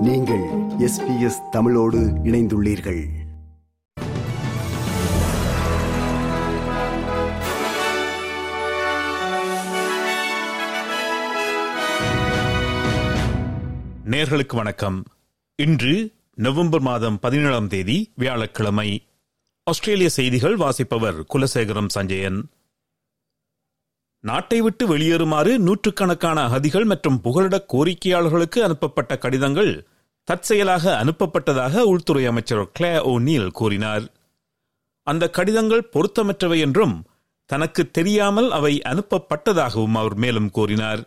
நீங்கள் எஸ்பிஎஸ் தமிழோடு இணைந்துள்ளீர்கள். நேர்களுக்கு வணக்கம். இன்று நவம்பர் மாதம் பதினேழாம் தேதி வியாழக்கிழமை. ஆஸ்திரேலிய செய்திகள் வாசிப்பவர் குலசேகரம் சஞ்சயன். நாட்டை விட்டு வெளியேறுமாறு நூற்றுக்கணக்கான அகதிகள் மற்றும் புகலிட கோரிக்கையாளர்களுக்கு அனுப்பப்பட்ட கடிதங்கள் தற்செயலாக அனுப்பப்பட்டதாக உள்துறை அமைச்சர் கிளே ஓ நீல் கூறினார். அந்த கடிதங்கள் பொருத்தமற்றவை என்றும் தனக்கு தெரியாமல் அவை அனுப்பப்பட்டதாகவும் அவர் மேலும் கூறினார்.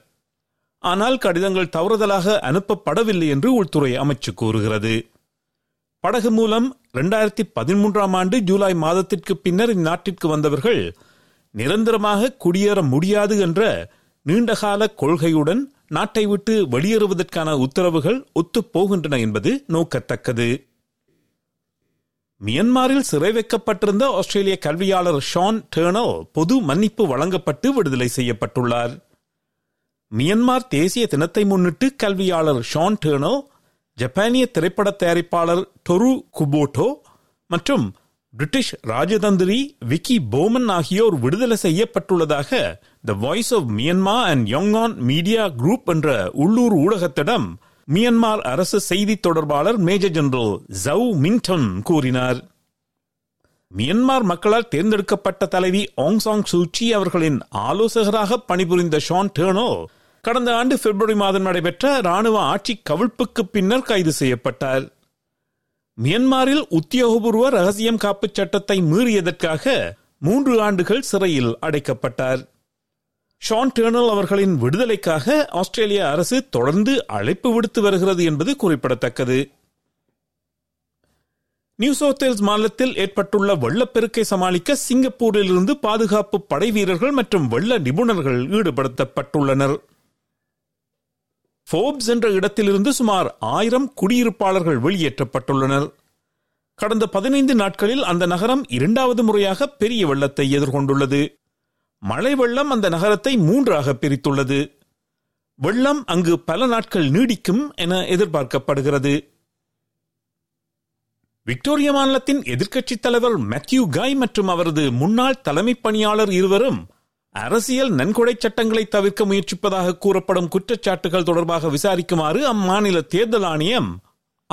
ஆனால் கடிதங்கள் தவறுதலாக அனுப்பப்படவில்லை என்று உள்துறை அமைச்சு கூறுகிறது. படகு மூலம் இரண்டாயிரத்தி பதிமூன்றாம் ஆண்டு ஜூலை மாதத்திற்கு பின்னர் இந்நாட்டிற்கு வந்தவர்கள் நிரந்தரமாக குடியேற முடியாது என்ற நீண்டகால கொள்கையுடன் நாட்டை விட்டு வெளியேறுவதற்கான உத்தரவுகள் ஒத்துப்போகின்றன என்பது நோக்கத்தக்கது. மியன்மாரில் சிறை வைக்கப்பட்டிருந்த ஆஸ்திரேலிய கல்வியாளர் ஷான் டேர்னோ பொது மன்னிப்பு வழங்கப்பட்டு விடுதலை செய்யப்பட்டுள்ளார். மியன்மார் தேசிய தினத்தை முன்னிட்டு கல்வியாளர் ஷான் டேர்னோ ஜப்பானிய திரைப்பட தயாரிப்பாளர் டொரு குபோட்டோ மற்றும் பிரிட்டிஷ் ராஜதந்திரி விக்கி போமன் ஆகியோர் விடுதலை செய்யப்பட்டுள்ளதாக the voice of Myanmar and Yangon media group என்ற உள்ளூர் ஊடகத்திடம் மியன்மார் அரசு செய்தி தொடர்பாளர் மேஜர் ஜெனரல் ஜவ் மிங்டன் கூறினார். மியன்மார் மக்களால் தேர்ந்தெடுக்கப்பட்ட தலைவி ஆங் சாங் சூச்சி அவர்களின் ஆலோசகராக பணிபுரிந்த ஷான் டேர்னோ கடந்த ஆண்டு பிப்ரவரி மாதம் நடைபெற்ற ராணுவ ஆட்சி கவிழ்ப்புக்கு பின்னர் கைது செய்யப்பட்டார். மியன்மாரில் உத்தியோகபூர்வ ரகசியம் காப்பு சட்டத்தை மீறியதற்காக மூன்று ஆண்டுகள் சிறையில் அடைக்கப்பட்டார். ஷான் டேர்னல் அவர்களின் விடுதலைக்காக ஆஸ்திரேலிய அரசு தொடர்ந்து அழைப்பு விடுத்து வருகிறது என்பது குறிப்பிடத்தக்கது. நியூ சவுத் வேல்ஸ் மாநிலத்தில் ஏற்பட்டுள்ள வெள்ளப்பெருக்கை சமாளிக்க சிங்கப்பூரிலிருந்து பாதுகாப்பு படை வீரர்கள் மற்றும் வெள்ள நிபுணர்கள் ஈடுபடுத்தப்பட்டுள்ளனர். ஃபோப்ஸ் என்ற இடத்திலிருந்து சுமார் ஆயிரம் குடியிருப்பாளர்கள் வெளியேற்றப்பட்டுள்ளனர். கடந்த பதினைந்து நாட்களில் அந்த நகரம் இரண்டாவது முறையாக பெரிய வெள்ளத்தை எதிர்கொண்டுள்ளது. மழை வெள்ளம் அந்த நகரத்தை மூன்றாக பிரித்துள்ளது. வெள்ளம் அங்கு பல நாட்கள் நீடிக்கும் என எதிர்பார்க்கப்படுகிறது. விக்டோரியா மாநிலத்தின் எதிர்க்கட்சித் தலைவர் மேத்யூ காய் மற்றும் அவரது முன்னாள் தலைமை பணியாளர் இருவரும் அரசியல் நன்கொடை சட்டங்களை தவிர்க்க முயற்சிப்பதாக கூறப்படும் குற்றச்சாட்டுகள் தொடர்பாக விசாரிக்குமாறு அம்மாநில தேர்தல் ஆணையம்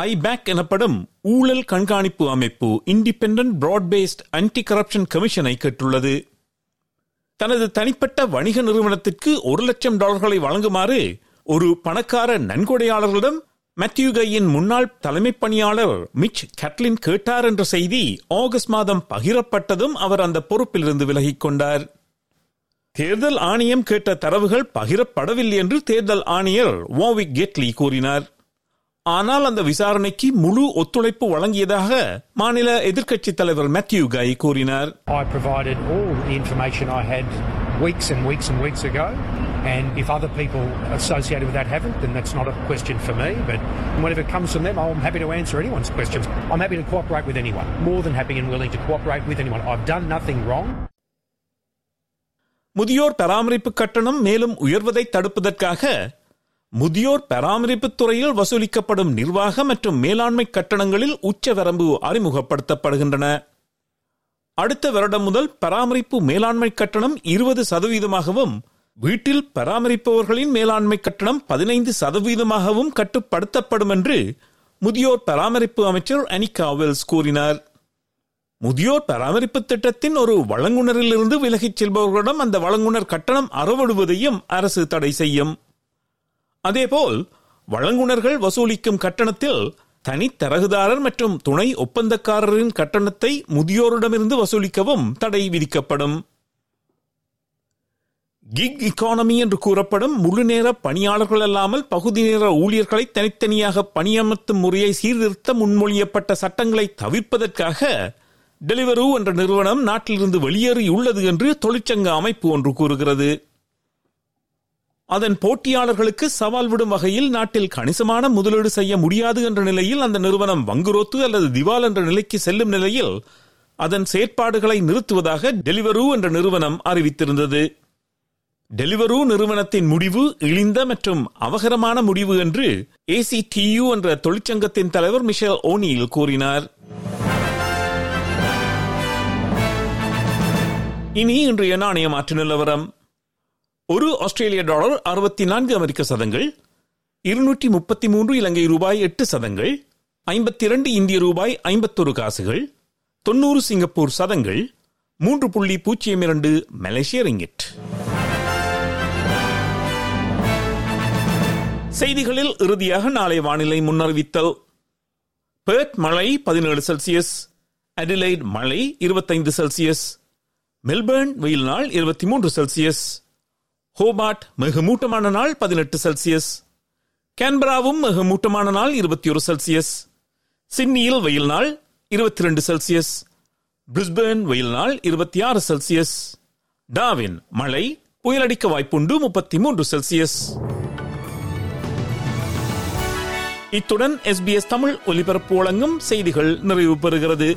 ஐபேக் எனப்படும் ஊழல் கண்காணிப்பு அமைப்பு இண்டிபெண்டன்ட் பிராட்பேஸ்ட் ஆன்டி கரப்ஷன் கமிஷனை கேட்டுள்ளது. தனது தனிப்பட்ட வணிக நிறுவனத்திற்கு ஒரு லட்சம் டாலர்களை வழங்குமாறு ஒரு பணக்கார நன்கொடையாளர்களிடம் மேத்யூகையின் முன்னாள் தலைமை பணியாளர் மிச் கேட்லின் கேட்டார் என்ற செய்தி ஆகஸ்ட் மாதம் பகிரப்பட்டதும் அவர் அந்த பொறுப்பிலிருந்து விலகிக் கொண்டார். தேர்தல் ஆணையம் கேட்ட தரவுகள் பகிரப்படவில்லை என்று தேர்தல் ஆணையர் வாவிக் கெட்லி கூறினார் ஆனால் அந்த விசாரணைக்கு முழு ஒத்துழைப்பு வழங்கியதாக மாநில எதிர்க்கட்சித் தலைவர் மேத்யூ கை கூறினார் I provided all the information I had weeks and weeks and weeks ago. And if other people associated with that haven't, then that's not a question for me. But whenever it comes from them, I'm happy to answer anyone's questions. I'm happy to cooperate with anyone. More than happy and willing to cooperate with anyone. I've done nothing wrong. முதியோர் பராமரிப்பு கட்டணம் மேலும் உயர்வதை தடுப்பதற்காக முதியோர் பராமரிப்பு துறையில் வசூலிக்கப்படும் நிர்வாக மற்றும் மேலாண்மை கட்டணங்களில் உச்சவரம்பு அறிமுகப்படுத்தப்படுகின்றன. அடுத்த வருடம் முதல் பராமரிப்பு மேலாண்மை கட்டணம் இருபது சதவீதமாகவும் வீட்டில் பராமரிப்பவர்களின் மேலாண்மை கட்டணம் பதினைந்து சதவீதமாகவும் கட்டுப்படுத்தப்படும் என்று முதியோர் பராமரிப்பு அமைச்சர் அனிகா வெல்ஸ் கூறினார். முதியோர் பராமரிப்பு திட்டத்தின் ஒரு வழங்குனரிலிருந்து விலகிச் செல்பவர்களிடம் அந்த வழங்குனர் கட்டணம் அறவிடுவதையும் அரசு தடை செய்யும். அதேபோல் வழங்குனர்கள் வசூலிக்கும் கட்டணத்தில் தனித்தரகுதாரர் மற்றும் துணை ஒப்பந்தக்காரரின் கட்டணத்தை முதியோரிடமிருந்து வசூலிக்கவும் தடை விதிக்கப்படும். கிக் இக்கானமி என்று கூறப்படும் முழு நேர பணியாளர்கள் அல்லாமல் பகுதி நேர ஊழியர்களை தனித்தனியாக பணியமர்த்தும் முறையை சீர்திருத்த முன்மொழியப்பட்ட சட்டங்களை தவிர்ப்பதற்காக டெலிவரு என்ற நிறுவனம் நாட்டிலிருந்து வெளியேறியுள்ளது என்று தொழிற்சங்க அமைப்பு ஒன்று கூறுகிறது. அதன் போட்டியாளர்களுக்கு சவால் விடும் வகையில் நாட்டில் கணிசமான முதலீடு செய்ய முடியாது என்ற நிலையில் அந்த நிறுவனம் வங்குரோத்து அல்லது திவால் என்ற நிலைக்கு செல்லும் நிலையில் அதன் செயற்பாடுகளை நிறுத்துவதாக டெலிவரு என்ற நிறுவனம் அறிவித்திருந்தது. டெலிவரு நிறுவனத்தின் முடிவு இழிந்த மற்றும் அவகரமான முடிவு என்று ஏசிடியு என்ற தொழிற்சங்கத்தின் தலைவர் மிஷேல் ஓனியில் கூறினார். இனி இன்றைய நாணய மாற்று நிலவரம். ஒரு ஆஸ்திரேலிய டாலர் அறுபத்தி நான்கு அமெரிக்க சதங்கள் இருநூற்றி முப்பத்தி மூன்று இலங்கை ரூபாய் எட்டு சதங்கள் ஐம்பத்தி இரண்டு இந்திய ரூபாய் ஐம்பத்தொரு காசுகள் தொன்னூறு சிங்கப்பூர் சதங்கள் மூன்று புள்ளி பூஜ்ஜியம் இரண்டு மலேசிய ரிங்கிட். செய்திகளில் இறுதியாக நாளை வானிலை முன்னறிவித்தல். பேர்த் மழை பதினேழு செல்சியஸ் அடிலைட் மழை இருபத்தைந்து செல்சியஸ் மெல்பர்ன் வெயில் நாள் இருபத்தி மூன்று செல்சியஸ். ஹோபார்ட் மிக மூட்டமான நாள் பதினெட்டு செல்சியஸ். கேன்பராவும் மிக மூட்டமான நாள் இருபத்தி ஒரு செல்சியஸ். சிட்னியில் வெயில் நாள் இருபத்தி ரெண்டு செல்சியஸ். பிரிஸ்பேர்ன் வெயில் நாள் இருபத்தி ஆறு செல்சியஸ். டாவின் மழை புயலடிக்க வாய்ப்புண்டு முப்பத்தி மூன்று செல்சியஸ். இத்துடன் எஸ்பிஎஸ் தமிழ் ஒலிபரப்பு வழங்கும் செய்திகள் நிறைவு பெறுகிறது.